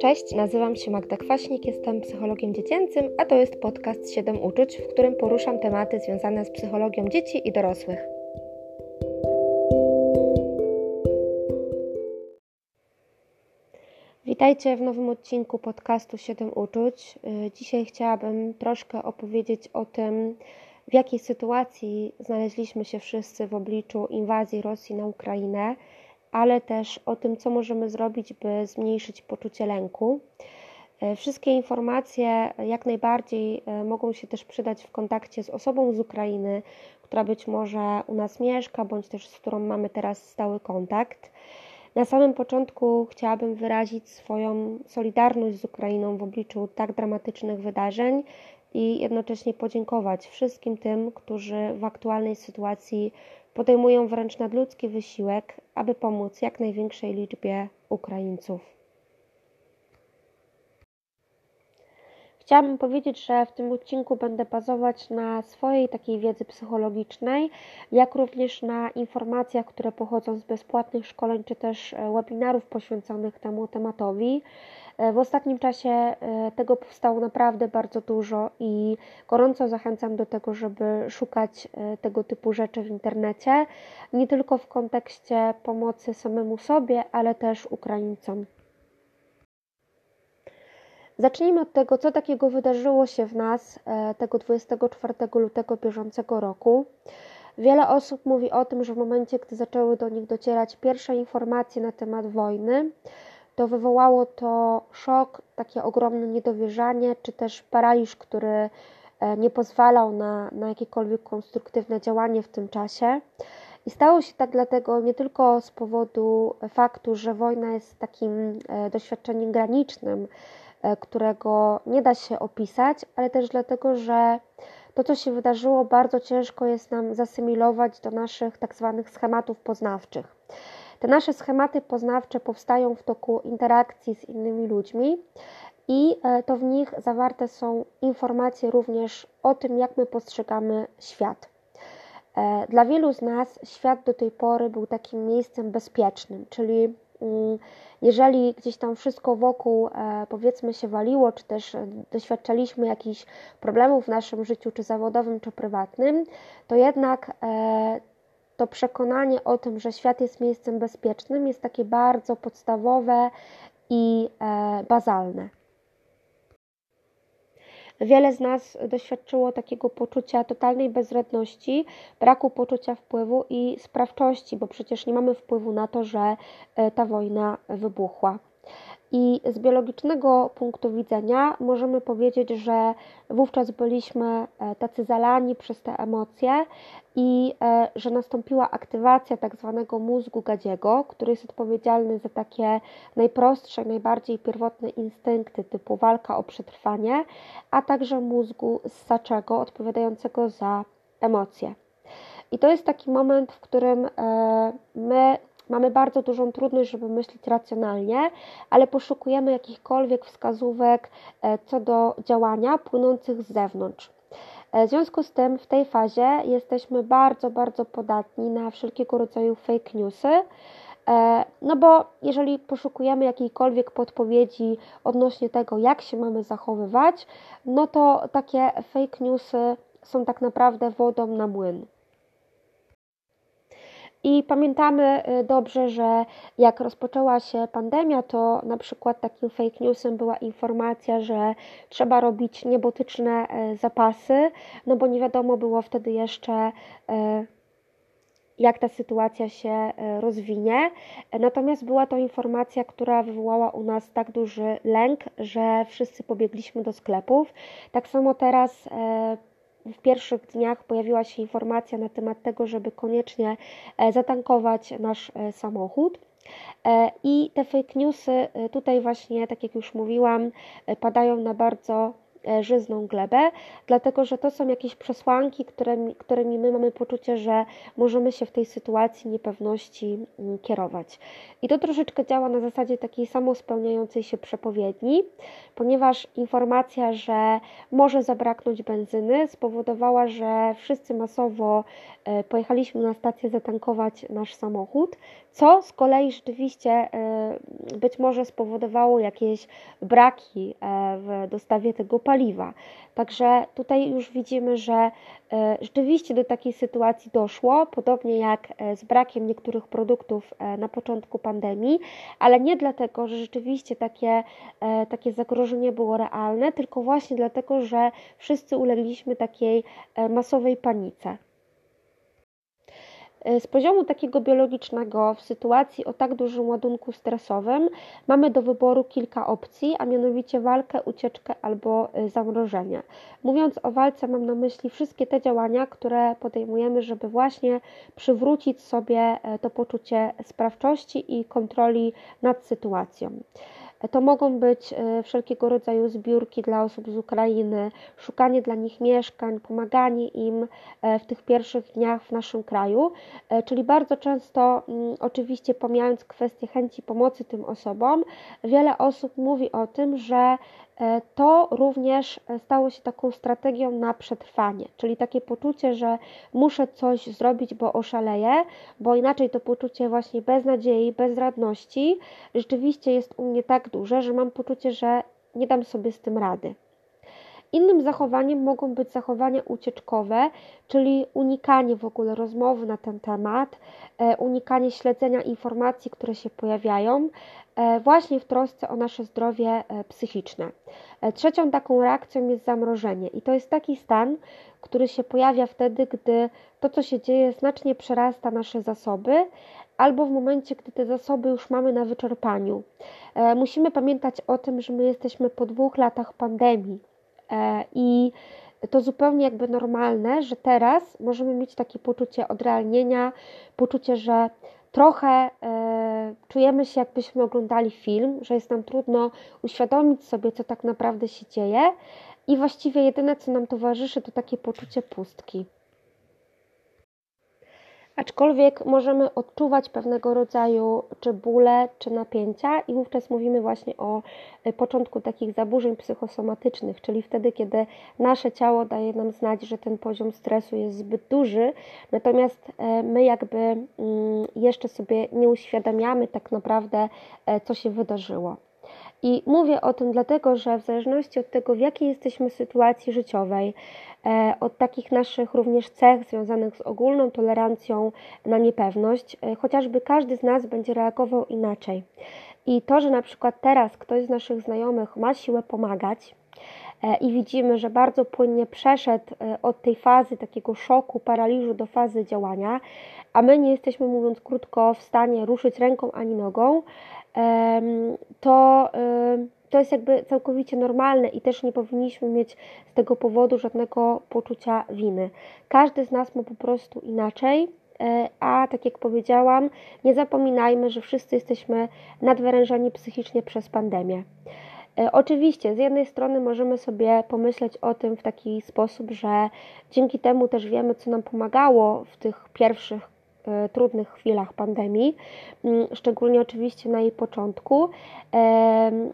Cześć, nazywam się Magda Kwaśnik, jestem psychologiem dziecięcym, a to jest podcast 7 uczuć, w którym poruszam tematy związane z psychologią dzieci i dorosłych. Witajcie w nowym odcinku podcastu 7 uczuć. Dzisiaj chciałabym troszkę opowiedzieć o tym, w jakiej sytuacji znaleźliśmy się wszyscy w obliczu inwazji Rosji na Ukrainę ale też o tym, co możemy zrobić, by zmniejszyć poczucie lęku. E, wszystkie informacje jak najbardziej e, mogą się też przydać w kontakcie z osobą z Ukrainy, która być może u nas mieszka, bądź też z którą mamy teraz stały kontakt. Na samym początku chciałabym wyrazić swoją solidarność z Ukrainą w obliczu tak dramatycznych wydarzeń i jednocześnie podziękować wszystkim tym, którzy w aktualnej sytuacji podejmują wręcz nadludzki wysiłek, aby pomóc jak największej liczbie Ukraińców. Chciałabym powiedzieć, że w tym odcinku będę bazować na swojej takiej wiedzy psychologicznej, jak również na informacjach, które pochodzą z bezpłatnych szkoleń czy też e, webinarów poświęconych temu tematowi. E, w ostatnim czasie e, tego powstało naprawdę bardzo dużo i gorąco zachęcam do tego, żeby szukać tego typu rzeczy w internecie, nie tylko w kontekście pomocy samemu sobie, ale też Ukraińcom. Zacznijmy od tego, co takiego wydarzyło się w nas e, tego 24 lutego bieżącego roku. Wiele osób mówi o tym, że w momencie, gdy zaczęły do nich docierać pierwsze informacje na temat wojny, to wywołało to szok, takie ogromne niedowierzanie, czy też paraliż, który e, nie pozwalał na, na jakiekolwiek konstruktywne działanie w tym czasie. I stało się tak dlatego nie tylko z powodu faktu, że wojna jest takim e, doświadczeniem granicznym, E, którego nie da się opisać, ale też dlatego, że to, co się wydarzyło, bardzo ciężko jest nam zasymilować do naszych tak zwanych schematów poznawczych. Te nasze schematy poznawcze powstają w toku interakcji z innymi ludźmi i e, to w nich zawarte są informacje również o tym, jak my postrzegamy świat. E, dla wielu z nas świat do tej pory był takim miejscem bezpiecznym, czyli mm, jeżeli gdzieś tam wszystko wokół e, powiedzmy się waliło, czy też doświadczaliśmy jakichś problemów w naszym życiu, czy zawodowym, czy prywatnym, to jednak to przekonanie o tym, że świat jest miejscem bezpiecznym, jest takie bardzo podstawowe i bazalne. Wiele z nas doświadczyło takiego poczucia totalnej bezradności, braku poczucia wpływu i sprawczości, bo przecież nie mamy wpływu na to, że e, ta wojna wybuchła. I z biologicznego punktu widzenia możemy powiedzieć, że wówczas byliśmy e, tacy zalani przez te emocje i e, że nastąpiła aktywacja tak zwanego mózgu gadziego, który jest odpowiedzialny za takie najprostsze, najbardziej pierwotne instynkty typu walka o przetrwanie, a także mózgu ssaczego odpowiadającego za emocje. I to jest taki moment, w którym e, my mamy bardzo dużą trudność, żeby myśleć racjonalnie, ale poszukujemy jakichkolwiek wskazówek e, co do działania płynących z zewnątrz. E, w związku z tym w tej fazie jesteśmy bardzo, bardzo podatni na wszelkiego rodzaju fake newsy. E, no bo jeżeli poszukujemy jakiejkolwiek podpowiedzi odnośnie tego, jak się mamy zachowywać, no to takie fake newsy są tak naprawdę wodą na młyn. I pamiętamy y, dobrze, że jak rozpoczęła się pandemia, to na przykład takim fake newsem była informacja, że trzeba robić niebotyczne y, zapasy, no bo nie wiadomo było wtedy jeszcze, y, jak ta sytuacja się rozwinie. Natomiast była to informacja, która wywołała u nas tak duży lęk, że wszyscy pobiegliśmy do sklepów. Tak samo teraz w pierwszych dniach pojawiła się informacja na temat tego, żeby koniecznie e, zatankować nasz e, samochód. E, I te fake newsy tutaj właśnie, tak jak już mówiłam, padają na bardzo żyzną glebę, dlatego że to są jakieś przesłanki, którymi, którymi my mamy poczucie, że możemy się w tej sytuacji niepewności mm, kierować. I to troszeczkę działa na zasadzie takiej samospełniającej się przepowiedni, ponieważ informacja, że może zabraknąć benzyny, spowodowała, że wszyscy masowo e, pojechaliśmy na stację zatankować nasz samochód, co z kolei rzeczywiście e, być może spowodowało jakieś braki e, w dostawie tego paliwa. Także tutaj już widzimy, że rzeczywiście do takiej sytuacji doszło, podobnie jak z brakiem niektórych produktów na początku pandemii, ale nie dlatego, że rzeczywiście takie, takie zagrożenie było realne, tylko właśnie dlatego, że wszyscy ulegliśmy takiej masowej panice. E, z poziomu takiego biologicznego w sytuacji o tak dużym ładunku stresowym mamy do wyboru kilka opcji, a mianowicie walkę, ucieczkę albo e, zamrożenie. Mówiąc o walce mam na myśli wszystkie te działania, które podejmujemy, żeby właśnie przywrócić sobie e, to poczucie sprawczości i kontroli nad sytuacją. To mogą być e, wszelkiego rodzaju zbiórki dla osób z Ukrainy, szukanie dla nich mieszkań, pomaganie im e, w tych pierwszych dniach w naszym kraju. E, czyli bardzo często, mm, oczywiście pomijając kwestię chęci pomocy tym osobom, wiele osób mówi o tym, że to również e, stało się taką strategią na przetrwanie, czyli takie poczucie, że muszę coś zrobić, bo oszaleję, bo inaczej to poczucie właśnie beznadziei, bezradności rzeczywiście jest u mnie tak duże, że mam poczucie, że nie dam sobie z tym rady. Innym zachowaniem mogą być zachowania ucieczkowe, czyli unikanie w ogóle rozmowy na ten temat, e, unikanie śledzenia informacji, które się pojawiają, E, właśnie w trosce o nasze zdrowie e, psychiczne. Trzecią taką reakcją jest zamrożenie i to jest taki stan, który się pojawia wtedy, gdy to, co się dzieje, znacznie przerasta nasze zasoby, albo w momencie, gdy te zasoby już mamy na wyczerpaniu. Musimy pamiętać o tym, że my jesteśmy po dwóch latach pandemii i to zupełnie jakby normalne, że teraz możemy mieć takie poczucie odrealnienia, poczucie, że trochę e, czujemy się, jakbyśmy oglądali film, że jest nam trudno uświadomić sobie, co tak naprawdę się dzieje, i właściwie jedyne, co nam towarzyszy, to takie poczucie pustki. Aczkolwiek możemy odczuwać pewnego rodzaju czy bóle, czy napięcia, i wówczas mówimy właśnie o e, początku takich zaburzeń psychosomatycznych, czyli wtedy, kiedy nasze ciało daje nam znać, że ten poziom stresu jest zbyt duży, natomiast e, my jakby mm, jeszcze sobie nie uświadamiamy tak naprawdę, e, co się wydarzyło. I mówię o tym dlatego, że w zależności od tego, w jakiej jesteśmy sytuacji życiowej, e, od takich naszych również cech związanych z ogólną tolerancją na niepewność, e, chociażby każdy z nas będzie reagował inaczej. I to, że na przykład teraz ktoś z naszych znajomych ma siłę pomagać, e, i widzimy, że bardzo płynnie przeszedł od tej fazy takiego szoku, paraliżu do fazy działania, a my nie jesteśmy, mówiąc krótko, w stanie ruszyć ręką ani nogą, to, to jest jakby całkowicie normalne i też nie powinniśmy mieć z tego powodu żadnego poczucia winy. Każdy z nas ma po prostu inaczej. E, a tak jak powiedziałam, nie zapominajmy, że wszyscy jesteśmy nadwyrężani psychicznie przez pandemię. E, oczywiście, z jednej strony możemy sobie pomyśleć o tym w taki sposób, że dzięki temu też wiemy, co nam pomagało w tych pierwszych trudnych chwilach pandemii, mm, szczególnie oczywiście na jej początku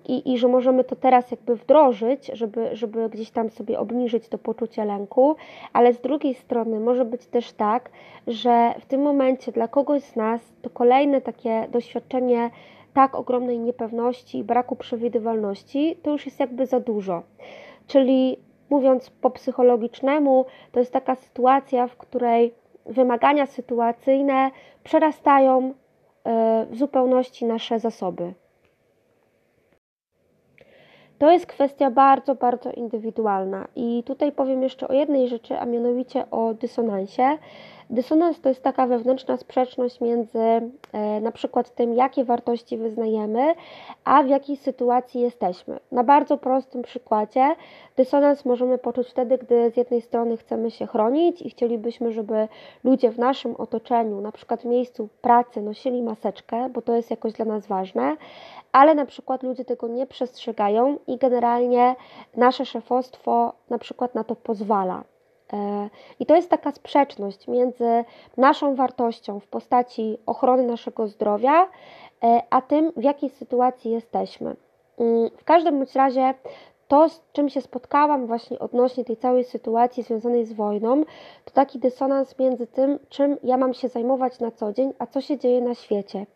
i, i że możemy to teraz jakby wdrożyć, żeby, żeby gdzieś tam sobie obniżyć to poczucie lęku, ale z drugiej strony może być też tak, że w tym momencie dla kogoś z nas to kolejne takie doświadczenie tak ogromnej niepewności i braku przewidywalności, to już jest jakby za dużo. Czyli mówiąc po psychologicznemu, to jest taka sytuacja, w której wymagania sytuacyjne przerastają e, w zupełności nasze zasoby. To jest kwestia bardzo, bardzo indywidualna. I tutaj powiem jeszcze o jednej rzeczy, a mianowicie o dysonansie. Dysonans to jest taka wewnętrzna sprzeczność między e, na przykład tym, jakie wartości wyznajemy, a w jakiej sytuacji jesteśmy. Na bardzo prostym przykładzie dysonans możemy poczuć wtedy, gdy z jednej strony chcemy się chronić i chcielibyśmy, żeby ludzie w naszym otoczeniu, na przykład w miejscu pracy, nosili maseczkę, bo to jest jakoś dla nas ważne, ale na przykład ludzie tego nie przestrzegają i generalnie nasze szefostwo na przykład na to pozwala. E, I to jest taka sprzeczność między naszą wartością w postaci ochrony naszego zdrowia, e, a tym, w jakiej sytuacji jesteśmy. Mm, w każdym bądź razie to, z czym się spotkałam właśnie odnośnie tej całej sytuacji związanej z wojną, to taki dysonans między tym, czym ja mam się zajmować na co dzień, a co się dzieje na świecie.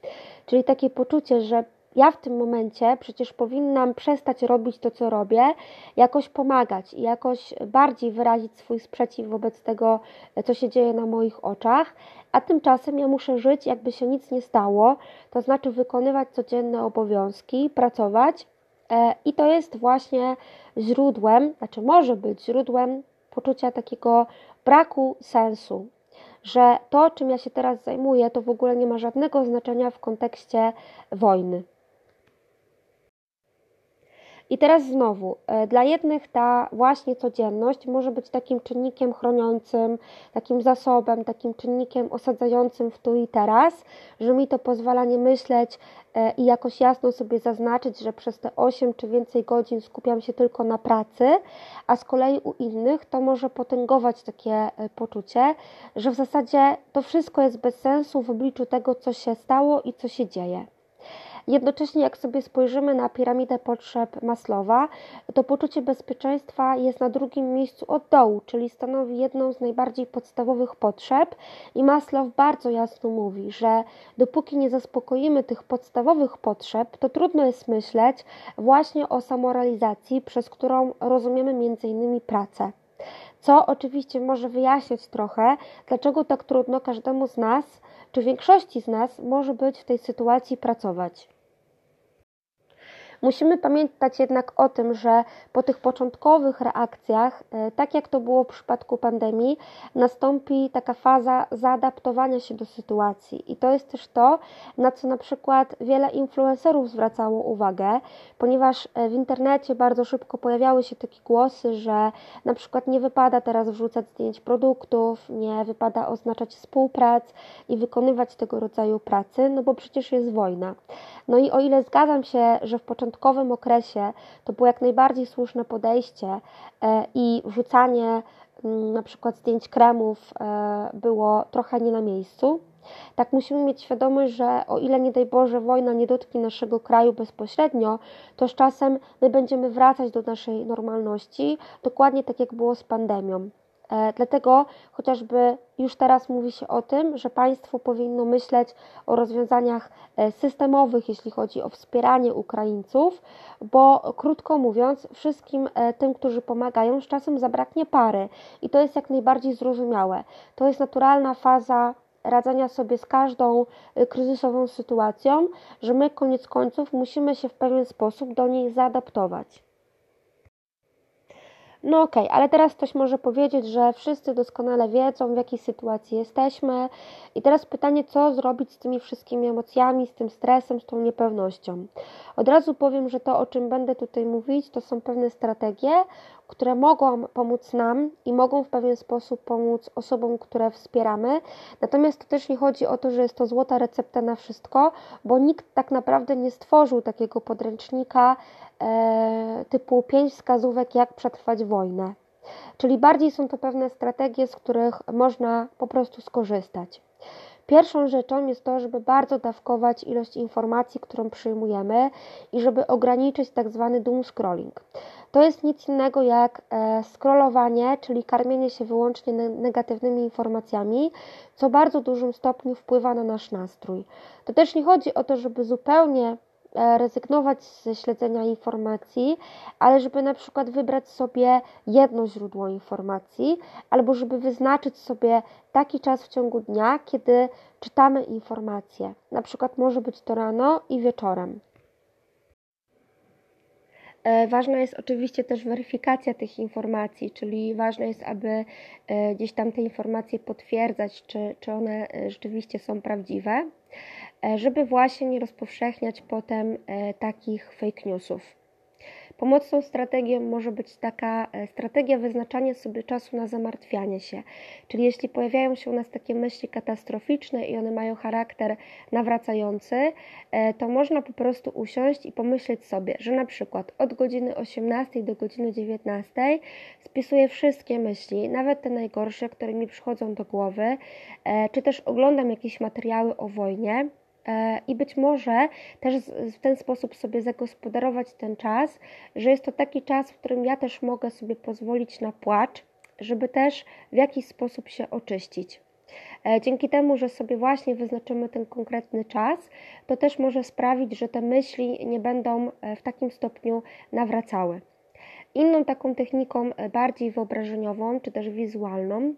Czyli takie poczucie, że ja w tym momencie przecież powinnam przestać robić to, co robię, jakoś pomagać i jakoś bardziej wyrazić swój sprzeciw wobec tego, co się dzieje na moich oczach, a tymczasem ja muszę żyć, jakby się nic nie stało, to znaczy wykonywać codzienne obowiązki, pracować. E, I to jest właśnie źródłem, znaczy może być źródłem poczucia takiego braku sensu, że to, czym ja się teraz zajmuję, to w ogóle nie ma żadnego znaczenia w kontekście wojny. I teraz znowu, e, dla jednych ta właśnie codzienność może być takim czynnikiem chroniącym, takim zasobem, takim czynnikiem osadzającym w tu i teraz, że mi to pozwala nie myśleć e, i jakoś jasno sobie zaznaczyć, że przez te 8 czy więcej godzin skupiam się tylko na pracy, a z kolei u innych to może potęgować takie e, poczucie, że w zasadzie to wszystko jest bez sensu w obliczu tego, co się stało i co się dzieje. Jednocześnie, jak sobie spojrzymy na piramidę potrzeb Maslowa, to poczucie bezpieczeństwa jest na drugim miejscu od dołu, czyli stanowi jedną z najbardziej podstawowych potrzeb. I Maslow bardzo jasno mówi, że dopóki nie zaspokoimy tych podstawowych potrzeb, to trudno jest myśleć właśnie o samorealizacji, przez którą rozumiemy m.in. pracę co oczywiście może wyjaśniać trochę, dlaczego tak trudno każdemu z nas, czy większości z nas, może być w tej sytuacji pracować. Musimy pamiętać jednak o tym, że po tych początkowych reakcjach, e, tak jak to było w przypadku pandemii, nastąpi taka faza zaadaptowania się do sytuacji. I to jest też to, na co na przykład wiele influencerów zwracało uwagę, ponieważ e, w internecie bardzo szybko pojawiały się takie głosy, że na przykład nie wypada teraz wrzucać zdjęć produktów, nie wypada oznaczać współprac i wykonywać tego rodzaju pracy, no bo przecież jest wojna. No i o ile zgadzam się, że w początkowym okresie to było jak najbardziej słuszne podejście e, i wrzucanie mm, na przykład zdjęć kremów e, było trochę nie na miejscu, tak musimy mieć świadomość, że o ile nie daj Boże wojna nie dotknie naszego kraju bezpośrednio, to z czasem my będziemy wracać do naszej normalności, dokładnie tak jak było z pandemią. E, dlatego chociażby już teraz mówi się o tym, że państwo powinno myśleć o rozwiązaniach e, systemowych, jeśli chodzi o wspieranie Ukraińców, bo krótko mówiąc, wszystkim e, tym, którzy pomagają, z czasem zabraknie pary i to jest jak najbardziej zrozumiałe. To jest naturalna faza radzenia sobie z każdą kryzysową sytuacją, że my koniec końców musimy się w pewien sposób do niej zaadaptować. No okej, okay, ale teraz ktoś może powiedzieć, że wszyscy doskonale wiedzą, w jakiej sytuacji jesteśmy. I teraz pytanie, co zrobić z tymi wszystkimi emocjami, z tym stresem, z tą niepewnością. Od razu powiem, że to, o czym będę tutaj mówić, to są pewne strategie, które mogą pomóc nam i mogą w pewien sposób pomóc osobom, które wspieramy. Natomiast to też nie chodzi o to, że jest to złota recepta na wszystko, bo nikt tak naprawdę nie stworzył takiego podręcznika e, typu 5 wskazówek, jak przetrwać wojnę. Czyli bardziej są to pewne strategie, z których można po prostu skorzystać. Pierwszą rzeczą jest to, żeby bardzo dawkować ilość informacji, którą przyjmujemy i żeby ograniczyć tak zwany doom scrolling. To jest nic innego jak e, scrollowanie, czyli karmienie się wyłącznie negatywnymi informacjami, co w bardzo dużym stopniu wpływa na nasz nastrój. To też nie chodzi o to, żeby zupełnie e, rezygnować ze śledzenia informacji, ale żeby na przykład wybrać sobie jedno źródło informacji, albo żeby wyznaczyć sobie taki czas w ciągu dnia, kiedy czytamy informacje. Na przykład może być to rano i wieczorem. E, ważna jest oczywiście też weryfikacja tych informacji, czyli ważne jest, aby e, gdzieś tam te informacje potwierdzać, czy, czy one e, rzeczywiście są prawdziwe, żeby właśnie nie rozpowszechniać potem takich fake newsów. Pomocną strategią może być taka e, strategia wyznaczania sobie czasu na zamartwianie się. Czyli jeśli pojawiają się u nas takie myśli katastroficzne i one mają charakter nawracający, e, to można po prostu usiąść i pomyśleć sobie, że na przykład od godziny 18 do godziny 19 spisuję wszystkie myśli, nawet te najgorsze, które mi przychodzą do głowy, e, czy też oglądam jakieś materiały o wojnie i być może też w ten sposób sobie zagospodarować ten czas, że jest to taki czas, w którym ja też mogę sobie pozwolić na płacz, żeby też w jakiś sposób się oczyścić. E, dzięki temu, że sobie właśnie wyznaczymy ten konkretny czas, to też może sprawić, że te myśli nie będą e, w takim stopniu nawracały. Inną taką techniką bardziej wyobrażeniową czy też wizualną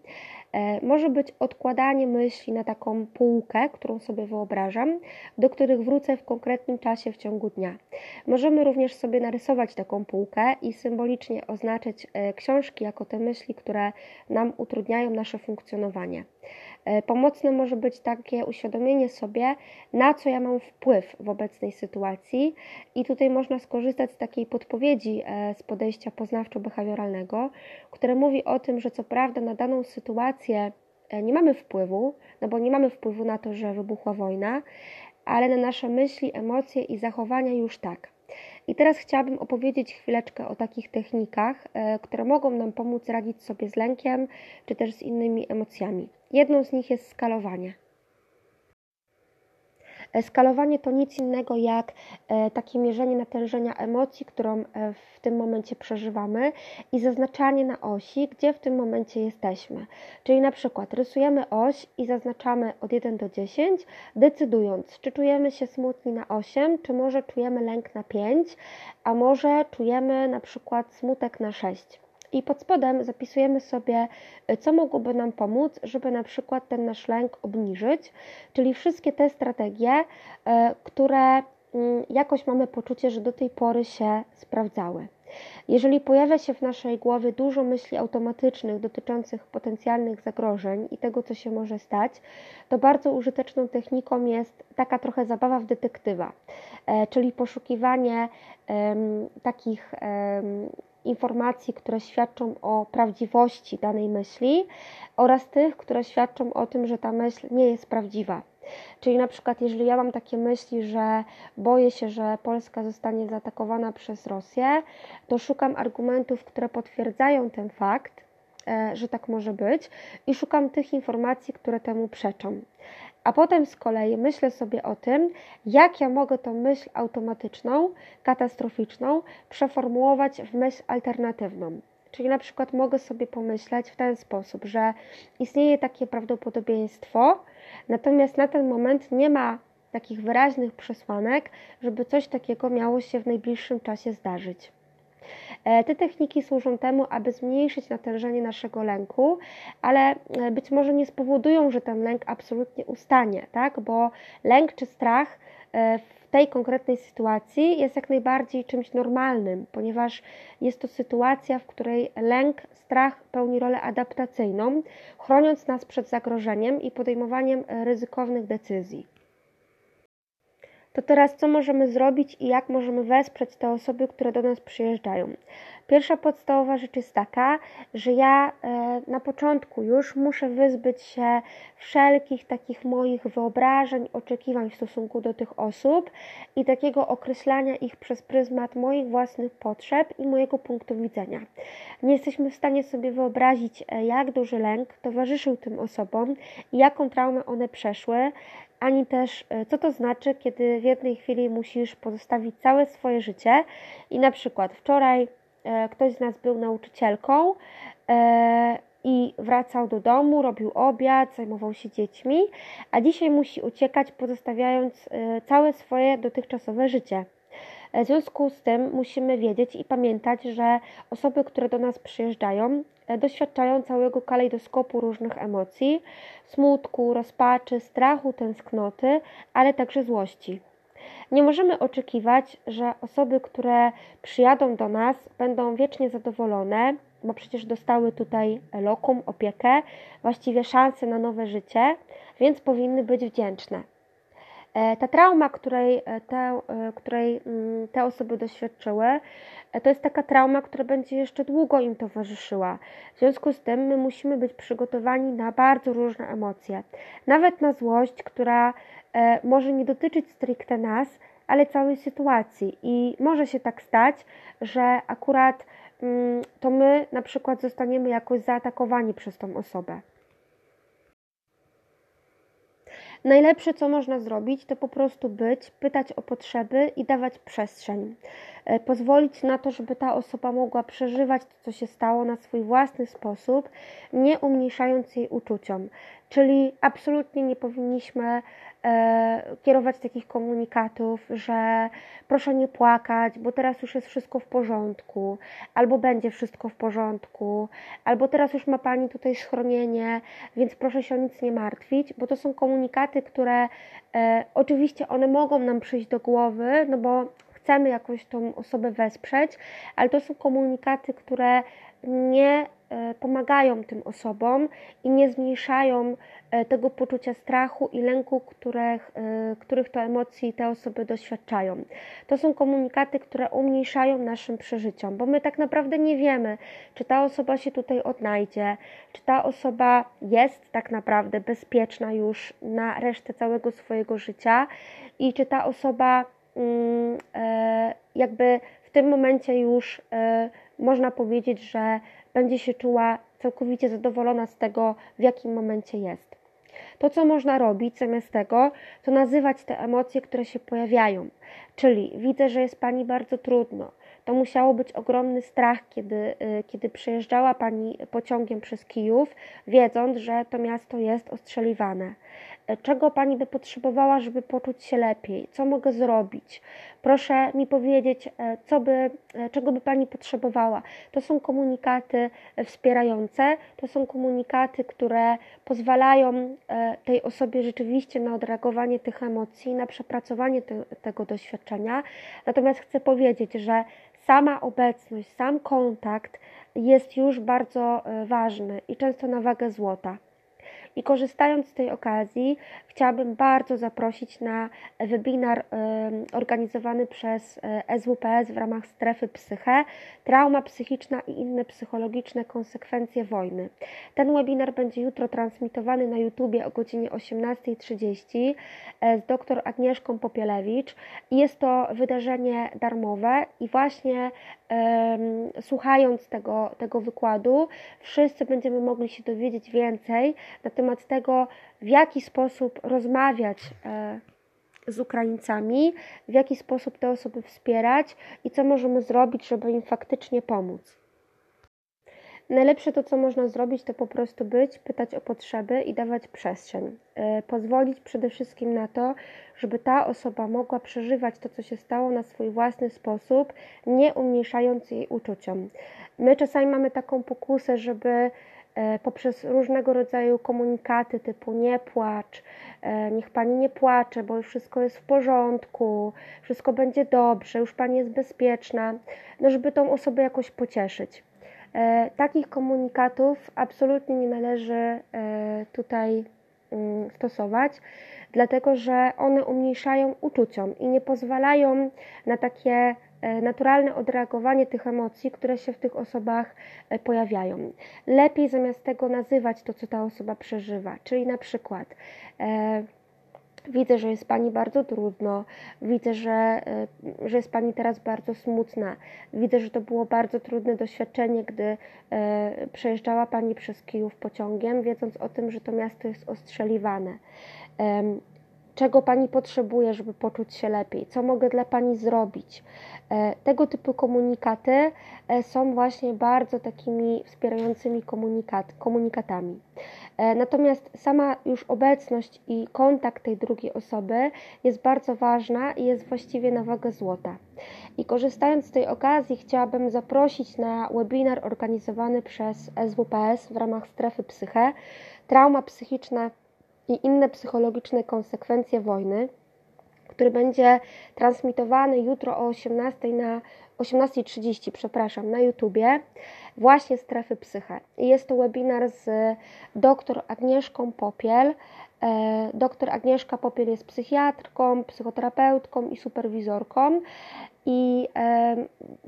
E, może być odkładanie myśli na taką półkę, którą sobie wyobrażam, do których wrócę w konkretnym czasie w ciągu dnia. Możemy również sobie narysować taką półkę i symbolicznie oznaczyć e, książki jako te myśli, które nam utrudniają nasze funkcjonowanie. E, pomocne może być takie uświadomienie sobie, na co ja mam wpływ w obecnej sytuacji, i tutaj można skorzystać z takiej podpowiedzi e, z podejścia poznawczo-behawioralnego, które mówi o tym, że co prawda na daną sytuację e, nie mamy wpływu, no bo nie mamy wpływu na to, że wybuchła wojna, ale na nasze myśli, emocje i zachowania już tak. I teraz chciałabym opowiedzieć chwileczkę o takich technikach, e, które mogą nam pomóc radzić sobie z lękiem czy też z innymi emocjami. Jedną z nich jest skalowanie. Skalowanie to nic innego jak e, takie mierzenie natężenia emocji, którą e, w tym momencie przeżywamy i zaznaczanie na osi, gdzie w tym momencie jesteśmy. Czyli na przykład rysujemy oś i zaznaczamy od 1 do 10, decydując, czy czujemy się smutni na 8, czy może czujemy lęk na 5, a może czujemy na przykład smutek na 6 i pod spodem zapisujemy sobie, y, co mogłoby nam pomóc, żeby na przykład ten nasz lęk obniżyć, czyli wszystkie te strategie, y, które mm, jakoś mamy poczucie, że do tej pory się sprawdzały. Jeżeli pojawia się w naszej głowie dużo myśli automatycznych dotyczących potencjalnych zagrożeń i tego, co się może stać, to bardzo użyteczną techniką jest taka trochę zabawa w detektywa, e, czyli poszukiwanie um, takich um, informacji, które świadczą o prawdziwości danej myśli oraz tych, które świadczą o tym, że ta myśl nie jest prawdziwa. Czyli na przykład, jeżeli ja mam takie myśli, że boję się, że Polska zostanie zaatakowana przez Rosję, to szukam argumentów, które potwierdzają ten fakt, e, że tak może być, i szukam tych informacji, które temu przeczą. A potem z kolei myślę sobie o tym, jak ja mogę tą myśl automatyczną, katastroficzną przeformułować w myśl alternatywną. Czyli na przykład mogę sobie pomyśleć w ten sposób, że istnieje takie prawdopodobieństwo, natomiast na ten moment nie ma takich wyraźnych przesłanek, żeby coś takiego miało się w najbliższym czasie zdarzyć. E, te techniki służą temu, aby zmniejszyć natężenie naszego lęku, ale e, być może nie spowodują, że ten lęk absolutnie ustanie, tak? bo lęk czy strach e, w tej konkretnej sytuacji jest jak najbardziej czymś normalnym, ponieważ jest to sytuacja, w której lęk, strach pełni rolę adaptacyjną, chroniąc nas przed zagrożeniem i podejmowaniem ryzykownych decyzji to teraz co możemy zrobić i jak możemy wesprzeć te osoby, które do nas przyjeżdżają? Pierwsza podstawowa rzecz jest taka, że ja e, na początku już muszę wyzbyć się wszelkich takich moich wyobrażeń, oczekiwań w stosunku do tych osób i takiego określania ich przez pryzmat moich własnych potrzeb i mojego punktu widzenia. Nie jesteśmy w stanie sobie wyobrazić, e, jak duży lęk towarzyszył tym osobom i jaką traumę one przeszły, ani też e, co to znaczy, kiedy w jednej chwili musisz pozostawić całe swoje życie i na przykład wczoraj e, ktoś z nas był nauczycielką e, i wracał do domu, robił obiad, zajmował się dziećmi, a dzisiaj musi uciekać, pozostawiając całe swoje dotychczasowe życie. W związku z tym musimy wiedzieć i pamiętać, że osoby, które do nas przyjeżdżają, e, doświadczają całego kalejdoskopu różnych emocji smutku, rozpaczy, strachu, tęsknoty, ale także złości. Nie możemy oczekiwać, że osoby, które przyjadą do nas, będą wiecznie zadowolone, bo przecież dostały tutaj lokum, opiekę, właściwie szansę na nowe życie, więc powinny być wdzięczne. E, ta trauma, której e, te, e, której mm, te osoby doświadczyły, to jest taka trauma, która będzie jeszcze długo im towarzyszyła. W związku z tym my musimy być przygotowani na bardzo różne emocje. Nawet na złość, która może nie dotyczyć stricte nas, ale całej sytuacji. I może się tak stać, że akurat mm, to my na przykład zostaniemy jakoś zaatakowani przez tą osobę. Najlepsze, co można zrobić, to po prostu być, pytać o potrzeby i dawać przestrzeń. E, pozwolić na to, żeby ta osoba mogła przeżywać to, co się stało na swój własny sposób, nie umniejszając jej uczuciom. Czyli absolutnie nie powinniśmy e, kierować takich komunikatów, że proszę nie płakać, bo teraz już jest wszystko w porządku, albo będzie wszystko w porządku, albo teraz już ma Pani tutaj schronienie, więc proszę się o nic nie martwić, bo to są komunikaty, które e, oczywiście one mogą nam przyjść do głowy, no bo chcemy jakoś tą osobę wesprzeć, ale to są komunikaty, które nie e, pomagają tym osobom i nie zmniejszają e, tego poczucia strachu i lęku, których, e, których to emocji te osoby doświadczają. To są komunikaty, które umniejszają naszym przeżyciom, bo my tak naprawdę nie wiemy, czy ta osoba się tutaj odnajdzie, czy ta osoba jest tak naprawdę bezpieczna już na resztę całego swojego życia i czy ta osoba jakby w tym momencie już można powiedzieć, że będzie się czuła całkowicie zadowolona z tego, w jakim momencie jest. To, co można robić zamiast tego, to nazywać te emocje, które się pojawiają. Czyli widzę, że jest Pani bardzo trudno. To musiało być ogromny strach, kiedy, y, kiedy przejeżdżała Pani pociągiem przez Kijów, wiedząc, że to miasto jest ostrzeliwane. E, czego Pani by potrzebowała, żeby poczuć się lepiej? Co mogę zrobić? Proszę mi powiedzieć, e, co by, e, czego by Pani potrzebowała. To są komunikaty wspierające, to są komunikaty, które pozwalają tej osobie rzeczywiście na odreagowanie tych emocji, na przepracowanie te, tego doświadczenia. Natomiast chcę powiedzieć, że sama obecność, sam kontakt jest już bardzo ważny i często na wagę złota. I korzystając z tej okazji, chciałabym bardzo zaprosić na webinar organizowany przez SWPS w ramach strefy psyche, trauma psychiczna i inne psychologiczne konsekwencje wojny. Ten webinar będzie jutro transmitowany na YouTubie o godzinie 18.30 e, z dr Agnieszką Popielewicz. Jest to wydarzenie darmowe i właśnie słuchając tego, tego wykładu, wszyscy będziemy mogli się dowiedzieć więcej na temat tego, w jaki sposób rozmawiać e, z Ukraińcami, w jaki sposób te osoby wspierać i co możemy zrobić, żeby im faktycznie pomóc. Najlepsze to, co można zrobić, to po prostu być, pytać o potrzeby i dawać przestrzeń. E, pozwolić przede wszystkim na to, żeby ta osoba mogła przeżywać to, co się stało na swój własny sposób, nie umniejszając jej uczuciom. My czasami mamy taką pokusę, żeby poprzez różnego rodzaju komunikaty typu nie płacz, e, niech pani nie płacze, bo już wszystko jest w porządku, wszystko będzie dobrze, już pani jest bezpieczna, no żeby tą osobę jakoś pocieszyć. E, takich komunikatów absolutnie nie należy e, tutaj mm, stosować, dlatego że one umniejszają uczuciom i nie pozwalają na takie e, naturalne odreagowanie tych emocji, które się w tych osobach pojawiają. Lepiej zamiast tego nazywać to, co ta osoba przeżywa, czyli na przykład Widzę, że jest Pani bardzo trudno, widzę, że, e, że jest Pani teraz bardzo smutna, widzę, że to było bardzo trudne doświadczenie, gdy e, przejeżdżała Pani przez Kijów pociągiem, wiedząc o tym, że to miasto jest ostrzeliwane. Czego Pani potrzebuje, żeby poczuć się lepiej? Co mogę dla Pani zrobić? E, tego typu komunikaty są właśnie bardzo takimi wspierającymi komunikat, komunikatami. E, natomiast sama już obecność i kontakt tej drugiej osoby jest bardzo ważna i jest właściwie na wagę złota. I korzystając z tej okazji, chciałabym zaprosić na webinar organizowany przez SWPS w ramach strefy psyche Trauma psychiczna i inne psychologiczne konsekwencje wojny który będzie transmitowany jutro o 18 na 18.30, przepraszam, na YouTubie, właśnie strefy psyche. Jest to webinar z dr Agnieszką Popiel. E, doktor Agnieszka Popiel jest psychiatrką, psychoterapeutką i superwizorką i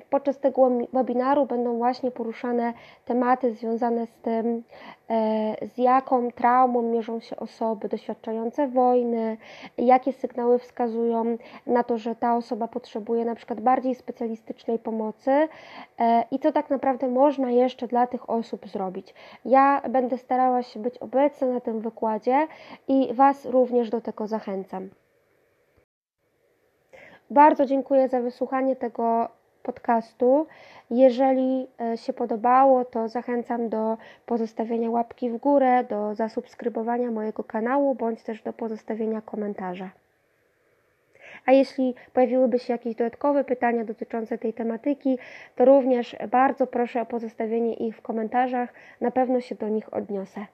podczas tego webinaru będą właśnie poruszane tematy związane z tym, e, z jaką traumą mierzą się osoby doświadczające wojny, jakie sygnały wskazują na to, że ta osoba potrzebuje na przykład bardziej specjalistycznej pomocy e, i co tak naprawdę można jeszcze dla tych osób zrobić. Ja będę starała się być obecna na tym wykładzie i Was również do tego zachęcam. Bardzo dziękuję za wysłuchanie tego podcastu. Jeżeli e, się podobało, to zachęcam do pozostawienia łapki w górę, do zasubskrybowania mojego kanału, bądź też do pozostawienia komentarza. A jeśli pojawiłyby się jakieś dodatkowe pytania dotyczące tej tematyki, to również bardzo proszę o pozostawienie ich w komentarzach, na pewno się do nich odniosę.